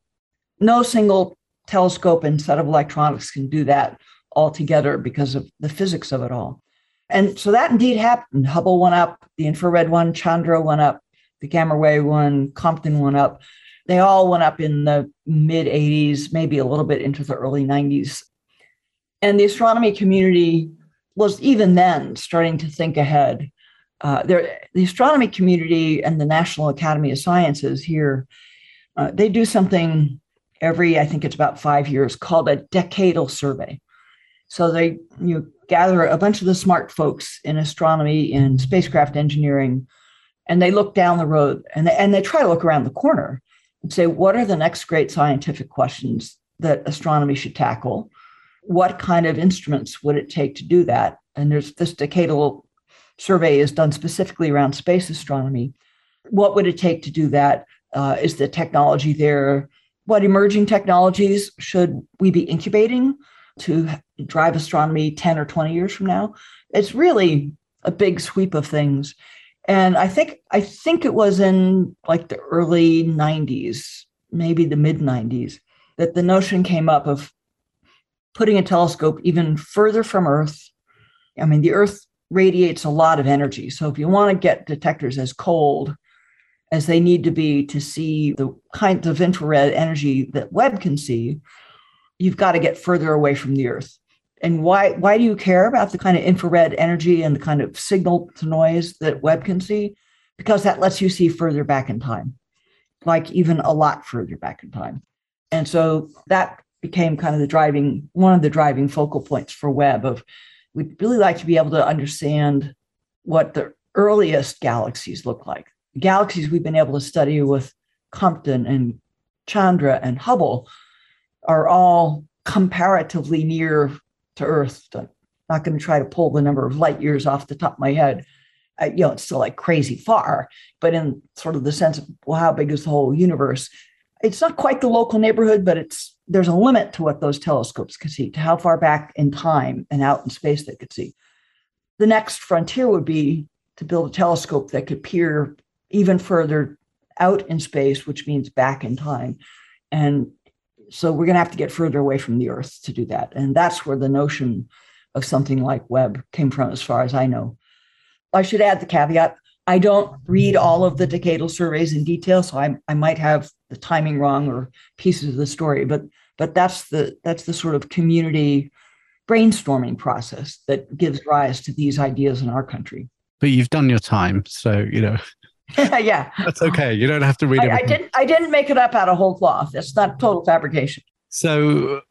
No single telescope and set of electronics can do that altogether because of the physics of it all. And so that indeed happened. Hubble went up, the infrared one, Chandra went up, the gamma ray one, Compton went up. They all went up in the mid 80s, maybe a little bit into the early 90s. And the astronomy community was even then starting to think ahead uh, there, the astronomy community and the National Academy of Sciences here, uh, they do something every, I think it's about five years, called a decadal survey. So they you gather a bunch of the smart folks in astronomy and spacecraft engineering, and they look down the road and they, and they try to look around the corner and say, what are the next great scientific questions that astronomy should tackle? What kind of instruments would it take to do that? And there's this decadal survey is done specifically around space astronomy. What would it take to do that? Uh, is the technology there? What emerging technologies should we be incubating to drive astronomy 10 or 20 years from now? It's really a big sweep of things. And I think I think it was in like the early 90s, maybe the mid 90s, that the notion came up of putting a telescope even further from Earth. I mean, the Earth radiates a lot of energy. So if you want to get detectors as cold as they need to be to see the kinds of infrared energy that Webb can see, you've got to get further away from the Earth. And why why do you care about the kind of infrared energy and the kind of signal to noise that Webb can see? Because that lets you see further back in time, like even a lot further back in time. And so that became kind of the driving one of the driving focal points for Webb of we'd really like to be able to understand what the earliest galaxies look like. Galaxies we've been able to study with Compton and Chandra and Hubble are all comparatively near to Earth. I'm not going to try to pull the number of light years off the top of my head. Uh, you know, it's still like crazy far, but in sort of the sense of, well, how big is the whole universe? It's not quite the local neighborhood, but it's there's a limit to what those telescopes could see, to how far back in time and out in space they could see. The next frontier would be to build a telescope that could peer even further out in space, which means back in time. And so we're going to have to get further away from the Earth to do that. And that's where the notion of something like Webb came from, as far as I know. I should add the caveat I don't read all of the decadal surveys in detail, so I, I might have the timing wrong or pieces of the story, but but that's the that's the sort of community brainstorming process that gives rise to these ideas in our country. But you've done your time, so you know. yeah, that's okay. You don't have to read I, I didn't. I didn't make it up out of whole cloth. It's not total fabrication. So,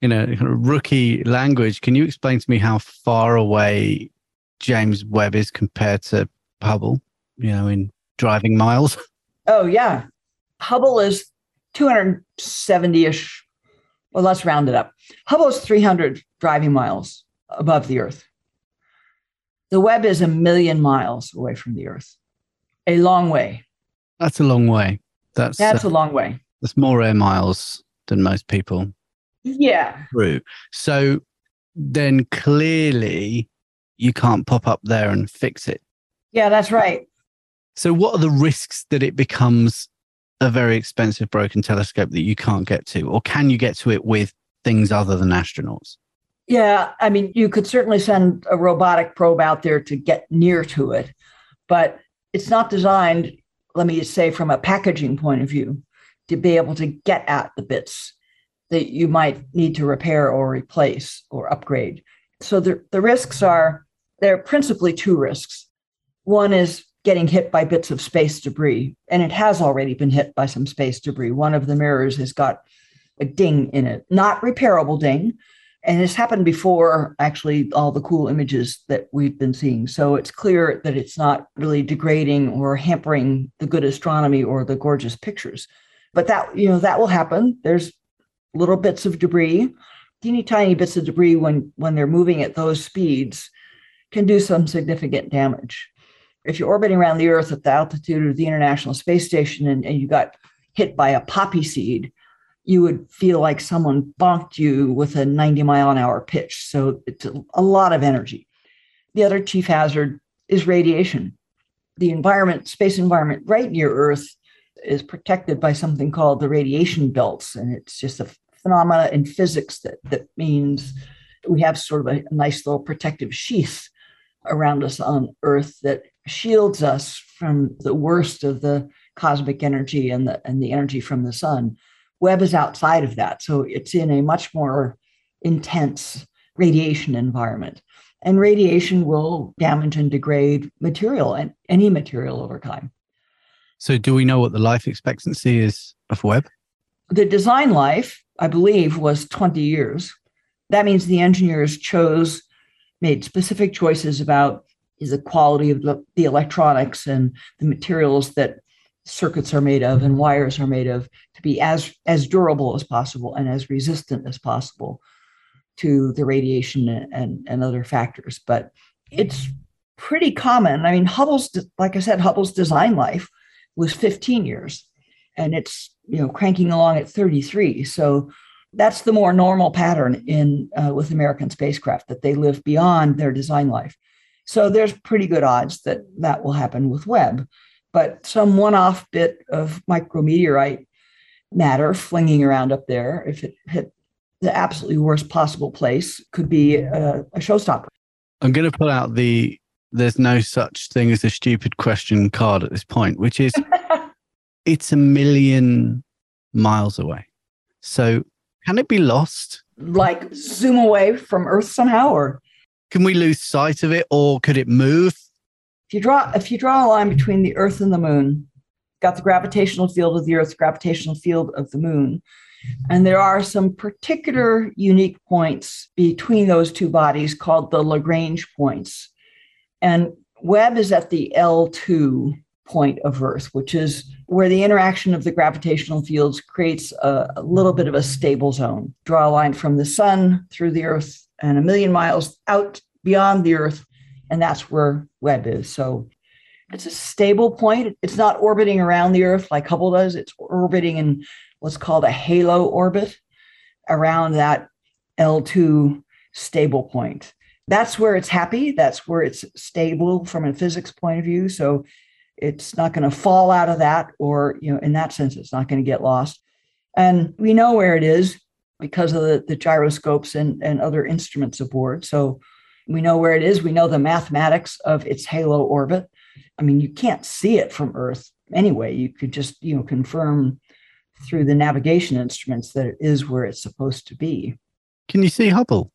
you know, rookie language. Can you explain to me how far away James Webb is compared to Hubble? You know, in driving miles. Oh yeah, Hubble is 270 ish well, let's round it up. Hubble's 300 driving miles above the Earth. The Webb is a million miles away from the Earth. A long way. That's a long way. That's that's uh, a long way. That's more air miles than most people. Yeah. Through. So then clearly you can't pop up there and fix it. Yeah, that's right. So what are the risks that it becomes a very expensive broken telescope that you can't get to, or can you get to it with things other than astronauts? Yeah, I mean, you could certainly send a robotic probe out there to get near to it, but it's not designed, let me say, from a packaging point of view, to be able to get at the bits that you might need to repair or replace or upgrade. So the, the risks are there are principally two risks. One is getting hit by bits of space debris. And it has already been hit by some space debris. One of the mirrors has got a ding in it, not repairable ding. And it's happened before, actually, all the cool images that we've been seeing. So it's clear that it's not really degrading or hampering the good astronomy or the gorgeous pictures. But that, you know, that will happen. There's little bits of debris, teeny tiny bits of debris when when they're moving at those speeds can do some significant damage if you're orbiting around the Earth at the altitude of the International Space Station and, and you got hit by a poppy seed, you would feel like someone bonked you with a 90 mile an hour pitch. So it's a lot of energy. The other chief hazard is radiation. The environment, space environment right near Earth, is protected by something called the radiation belts. And it's just a phenomena in physics that, that means we have sort of a, nice little protective sheath around us on Earth that shields us from the worst of the cosmic energy and the and the energy from the sun. Webb is outside of that, so it's in a much more intense radiation environment. And radiation will damage and degrade material and any material over time. So, do we know what the life expectancy is of Webb? The design life, I believe, was 20 years. That means the engineers chose, made specific choices about is the quality of the, the electronics and the materials that circuits are made of and wires are made of to be as as durable as possible and as resistant as possible to the radiation and, and, other factors. But it's pretty common. I mean hubble's like i said hubble's design life was 15 years and it's you know cranking along at 33 so that's the more normal pattern in uh, with american spacecraft that they live beyond their design life. So there's pretty good odds that that will happen with Webb. But some one off bit of micrometeorite matter flinging around up there, if it hit the absolutely worst possible place, could be a, a showstopper. I'm going to pull out the there's no such thing as a stupid question card at this point, which is it's a million miles away. So can it be lost? Like zoom away from Earth somehow, or can we lose sight of it or could it move? If you draw if you draw a line between the Earth and the moon, got the gravitational field of the Earth, gravitational field of the moon. And there are some particular unique points between those two bodies called the Lagrange points. And Webb is at the L2 point of Earth, which is where the interaction of the gravitational fields creates a, a, little bit of a stable zone. Draw a line from the sun through the Earth and a million miles out beyond the Earth, and that's where Webb is. So it's a stable point. It's not orbiting around the Earth like Hubble does. It's orbiting in what's called a halo orbit around that L2 stable point. that's where it's happy. That's where it's stable from a physics point of view. So it's not going to fall out of that, or, you know, in that sense, it's not going to get lost. And we know where it is because of the, the gyroscopes and, and other instruments aboard. So we know where it is. We know the mathematics of its halo orbit. I mean, you can't see it from Earth anyway. You could just, you know, confirm through the navigation instruments that it is where it's supposed to be. Can you see Hubble?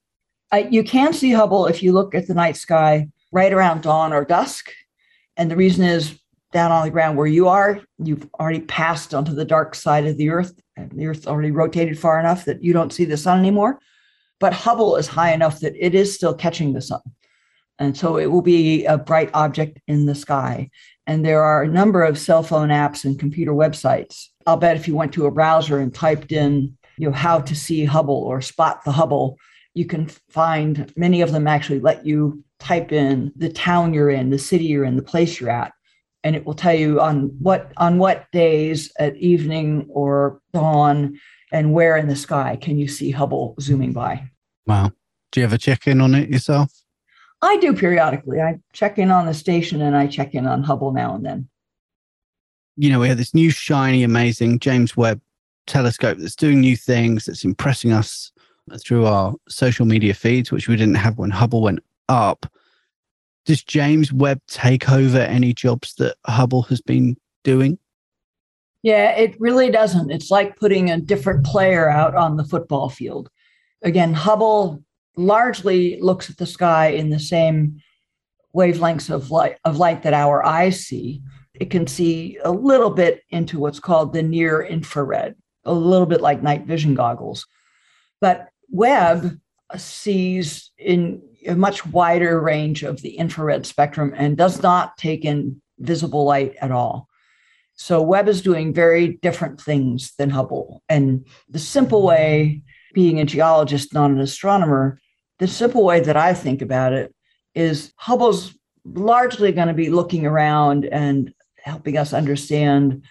Uh, you can see Hubble if you look at the night sky right around dawn or dusk. And the reason is down on the ground where you are, you've already passed onto the dark side of the Earth. And the Earth's already rotated far enough that you don't see the sun anymore. But Hubble is high enough that it is still catching the sun. And so it will be a bright object in the sky. And there are a number of cell phone apps and computer websites. I'll bet if you went to a browser and typed in, you know, how to see Hubble or spot the Hubble, you can find many of them actually let you type in the town you're in, the city you're in, the place you're at, and it will tell you on what on what days at evening or dawn and where in the sky can you see Hubble zooming by. Wow. Do you ever check in on it yourself? I do periodically. I check in on the station and I check in on Hubble now and then. You know, we have this new, shiny, amazing James Webb telescope that's doing new things, that's impressing us through our social media feeds, which we didn't have when Hubble went up. Does James Webb take over any jobs that Hubble has been doing? Yeah, it really doesn't. It's like putting a different player out on the football field. Again, Hubble largely looks at the sky in the same wavelengths of light of light that our eyes see. It can see a little bit into what's called the near infrared, a little bit like night vision goggles. But Webb sees in a much wider range of the infrared spectrum and does not take in visible light at all. So Webb is doing very different things than Hubble. And the simple way, being a geologist, not an astronomer, the simple way that I think about it is Hubble's largely going to be looking around and helping us understand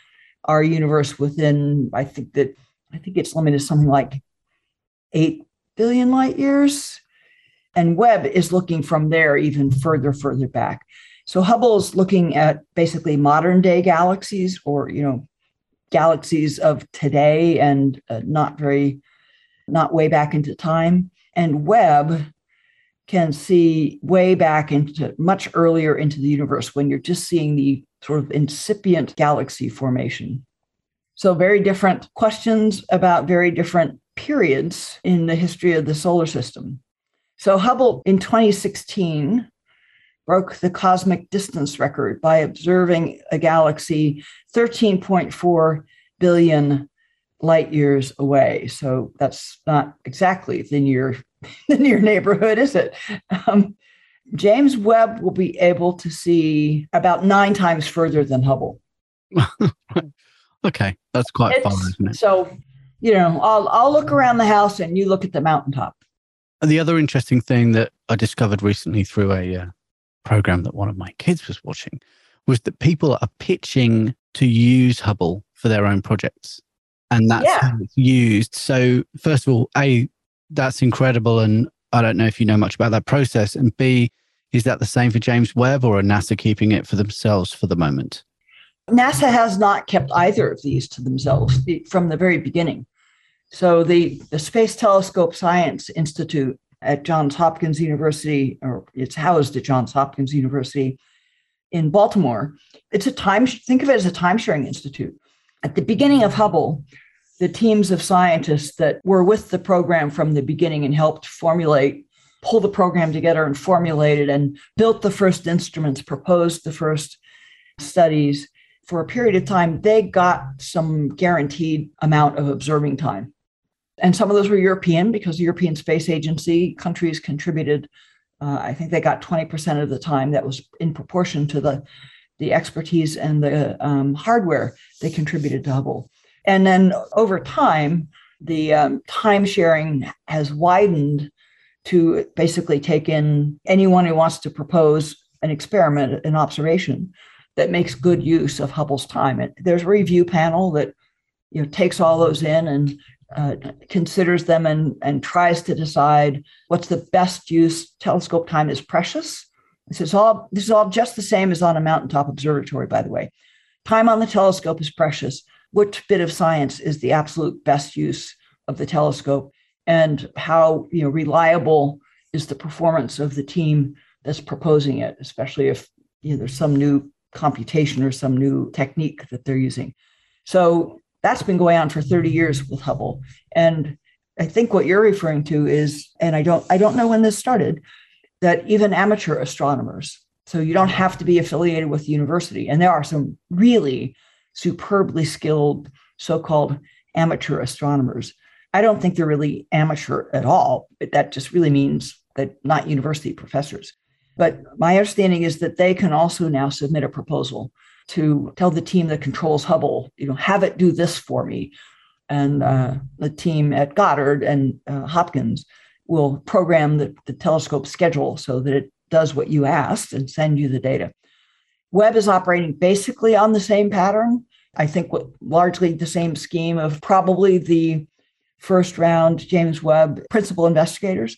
our universe within, I think that I think it's limited to something like eight billion light years. And Webb is looking from there even further, further back. So Hubble's looking at basically modern day galaxies or, you know, galaxies of today and uh, not very, not way back into time. And Webb can see way back into much earlier into the universe when you're just seeing the sort of incipient galaxy formation. So, very different questions about very different periods in the history of the solar system. So, Hubble in 2016 broke the cosmic distance record by observing a galaxy 13.4 billion light years away. So that's not exactly the near the near neighborhood, is it? Um, James Webb will be able to see about nine times further than Hubble. okay, that's quite it's, far, isn't it? So, you know, I'll I'll look around the house and you look at the mountaintop. And the other interesting thing that I discovered recently through a uh, program that one of my kids was watching was that people are pitching to use Hubble for their own projects and that's yeah. how it's used. So, first of all, A, that's incredible. And I don't know if you know much about that process. And B, is that the same for James Webb or are NASA keeping it for themselves for the moment? NASA has not kept either of these to themselves from the very beginning. So, the, the Space Telescope Science Institute at Johns Hopkins University, or it's housed at Johns Hopkins University in Baltimore, it's a time, think of it as a time sharing institute. At the beginning of Hubble, the teams of scientists that were with the program from the beginning and helped formulate, pull the program together and formulate it and built the first instruments, proposed the first studies. For a period of time, they got some guaranteed amount of observing time. And some of those were European because the European Space Agency countries contributed. Uh, I think they got 20% of the time. That was in proportion to the the expertise and the um, hardware they contributed to Hubble. And then over time, the um, time sharing has widened to basically take in anyone who wants to propose an experiment, an observation that makes good use of Hubble's time. And there's a review panel that you know takes all those in and uh, considers them and, and tries to decide what's the best use. Telescope time is precious. This is all this is all just the same as on a mountaintop observatory, by the way. Time on the telescope is precious. Which bit of science is the absolute best use of the telescope, and how you know reliable is the performance of the team that's proposing it, especially if you know, there's some new computation or some new technique that they're using. So that's been going on for 30 years with Hubble. And I think what you're referring to is, and I don't I don't know when this started, that even amateur astronomers, so you don't have to be affiliated with the university. And there are some really superbly skilled so-called amateur astronomers. I don't think they're really amateur at all, but that just really means that not university professors. But my understanding is that they can also now submit a proposal to tell the team that controls Hubble, you know, have it do this for me. And uh, the team at Goddard and uh, Hopkins will program the, the telescope schedule so that it does what you asked and send you the data. Webb is operating basically on the same pattern. I think largely the same scheme of probably the first round James Webb principal investigators.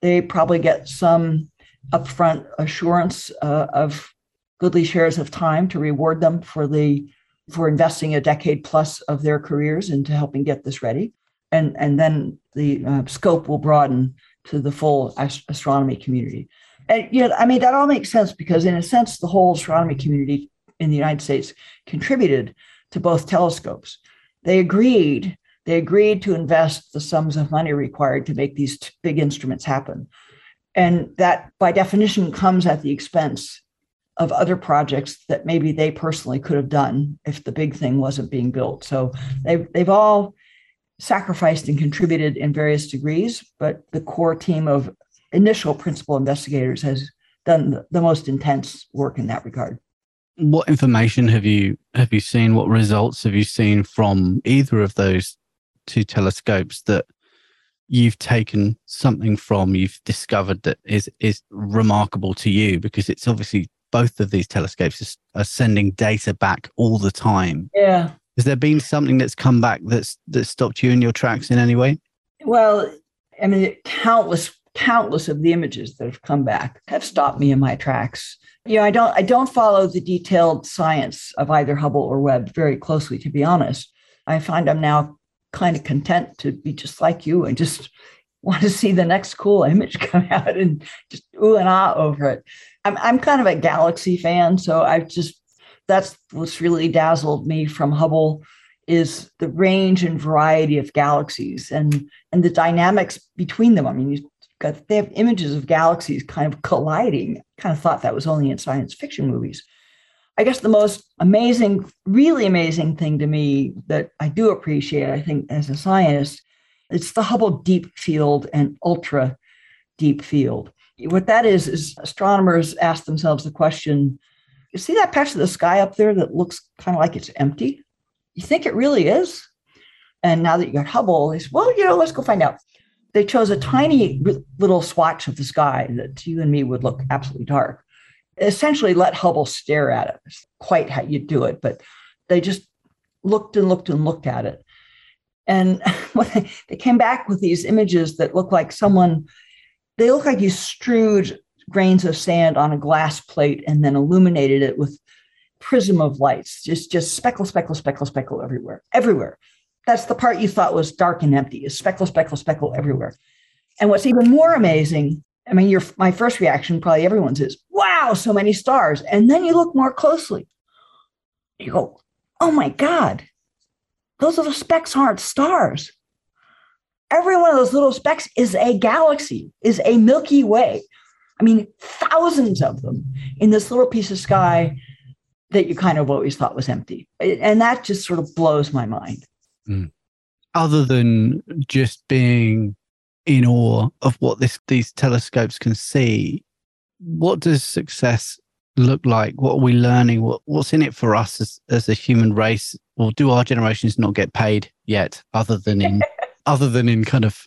They probably get some upfront assurance uh, of goodly shares of time to reward them for the for investing a decade plus of their careers into helping get this ready and and then the uh, scope will broaden to the full ast- astronomy community. And know i mean that all makes sense because in a sense the whole astronomy community in the united states contributed to both telescopes. They agreed they agreed to invest the sums of money required to make these t- big instruments happen. And that by definition comes at the expense of other projects that maybe they personally could have done if the big thing wasn't being built. So they've they've all sacrificed and contributed in various degrees, but the core team of initial principal investigators has done the most intense work in that regard. What information have you have you seen? What results have you seen from either of those two telescopes that you've taken something from, you've discovered that is is remarkable to you? Because it's obviously both of these telescopes are sending data back all the time. Yeah. Has there been something that's come back that's that stopped you in your tracks in any way? Well, I mean, countless, countless of the images that have come back have stopped me in my tracks. You know, I don't, I don't follow the detailed science of either Hubble or Webb very closely, to be honest. I find I'm now kind of content to be just like you and just want to see the next cool image come out and just ooh and ah over it. I'm I'm kind of a galaxy fan, so I've just that's what's really dazzled me from Hubble is the range and variety of galaxies and and the dynamics between them. I mean, you got they have images of galaxies kind of colliding. I Kind of thought that was only in science fiction movies. I guess the most amazing, really amazing thing to me that I do appreciate, I think, as a scientist, it's the Hubble Deep Field and Ultra Deep Field. What that is, is astronomers ask themselves the question you see that patch of the sky up there that looks kind of like it's empty? You think it really is? And now that you got Hubble, they said, well, you know, let's go find out. They chose a tiny little swatch of the sky that to you and me would look absolutely dark. Essentially, let Hubble stare at it. It's quite how you do it, but they just looked and looked and looked at it. And they came back with these images that look like someone they look like you strewed grains of sand on a glass plate and then illuminated it with prism of lights, just just speckle, speckle, speckle, speckle everywhere, everywhere. That's the part you thought was dark and empty, is speckle, speckle, speckle everywhere. And what's even more amazing, I mean, your my first reaction, probably everyone's is, wow, so many stars. And then you look more closely. You go, oh my God, those little specks aren't stars every one of those little specks is a galaxy, is a Milky Way. I mean, thousands of them in this little piece of sky that you kind of always thought was empty. And that just sort of blows my mind. Mm. Other than just being in awe of what this, these telescopes can see, what does success look like? What are we learning? What, what's in it for us as, as a human race? Or do our generations not get paid yet, other than in other than in kind of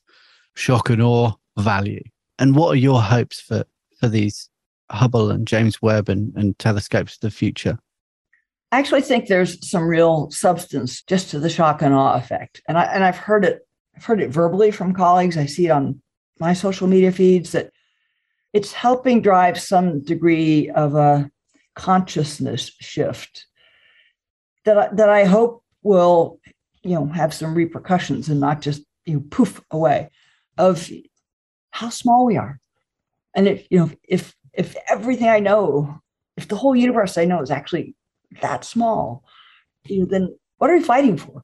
shock and awe value. And what are your hopes for, for these Hubble and James Webb and, and telescopes of the future? I actually think there's some real substance just to the shock and awe effect. And, I, and I've heard it I've heard it verbally from colleagues. I see it on my social media feeds that it's helping drive some degree of a consciousness shift that I, that I hope will you know have some repercussions and not just you know poof away of how small we are and if you know if if everything i know if the whole universe i know is actually that small you know, then what are we fighting for?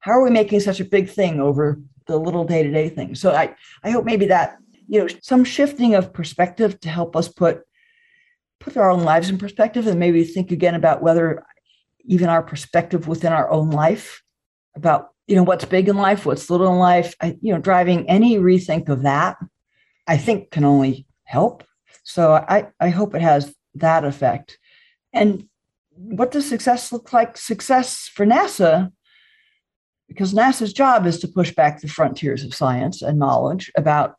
How are we making such a big thing over the little day-to-day things so i i hope maybe that you know some shifting of perspective to help us put put our own lives in perspective and maybe think again about whether even our perspective within our own life about you know what's big in life what's little in life. I, you know driving any rethink of that i think can only help. So i i hope it has that effect. And what does success look like? Success for nasa because nasa's job is to push back the frontiers of science and knowledge about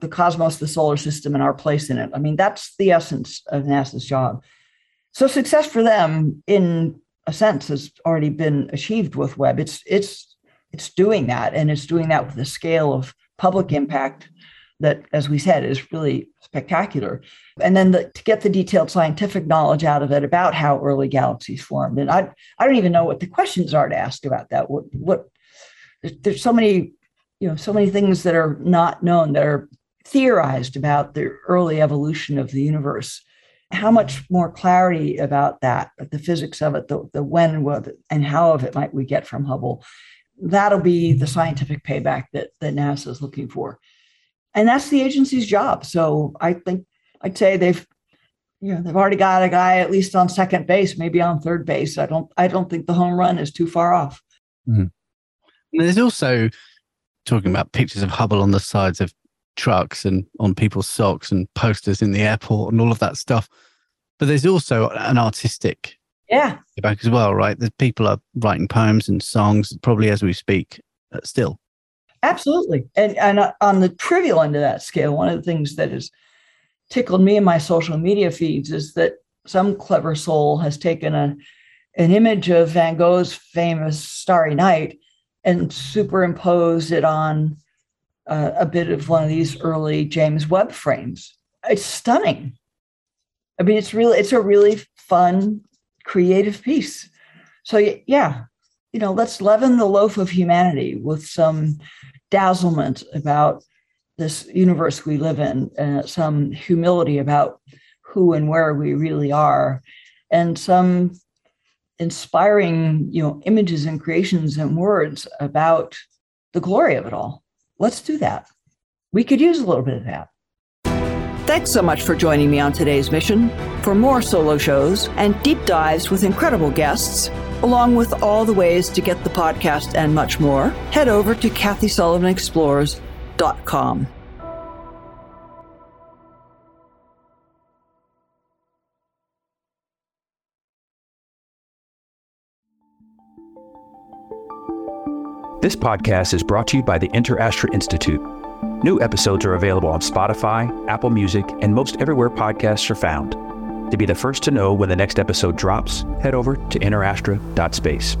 the cosmos the solar system and our place in it. I mean that's the essence of nasa's job. So success for them in a sense has already been achieved with Webb. It's it's it's doing that, and it's doing that with a scale of public impact that, as we said, is really spectacular. And then the, to get the detailed scientific knowledge out of it about how early galaxies formed, and I I don't even know what the questions are to ask about that. What what there's so many you know so many things that are not known that are theorized about the early evolution of the universe how much more clarity about that, the physics of it, the, the when it, and how of it might we get from Hubble? That'll be the scientific payback that, that NASA is looking for. And that's the agency's job. So I think I'd say they've you know, they've already got a guy at least on second base, maybe on third base. I don't I don't think the home run is too far off. Mm-hmm. There's also talking about pictures of Hubble on the sides of trucks and on people's socks and posters in the airport and all of that stuff. But there's also an artistic yeah back as well, right? There's people are writing poems and songs probably as we speak uh, still. Absolutely. And, and on the trivial end of that scale, one of the things that has tickled me in my social media feeds is that some clever soul has taken a, an image of Van Gogh's famous Starry Night and superimposed it on uh, a bit of one of these early James Webb frames. It's stunning. I mean, it's really it's a really fun, creative piece. So yeah, you know, let's leaven the loaf of humanity with some dazzlement about this universe we live in, uh, some humility about who and where we really are, and some inspiring, you know, images and creations and words about the glory of it all let's do that. We could use a little bit of that. Thanks so much for joining me on today's mission. For more solo shows and deep dives with incredible guests, along with all the ways to get the podcast and much more, head over to KathySullivanExplores.com. This podcast is brought to you by the InterAstra Institute. New episodes are available on Spotify, Apple Music, and most everywhere podcasts are found. To be the first to know when the next episode drops, head over to interastra.space.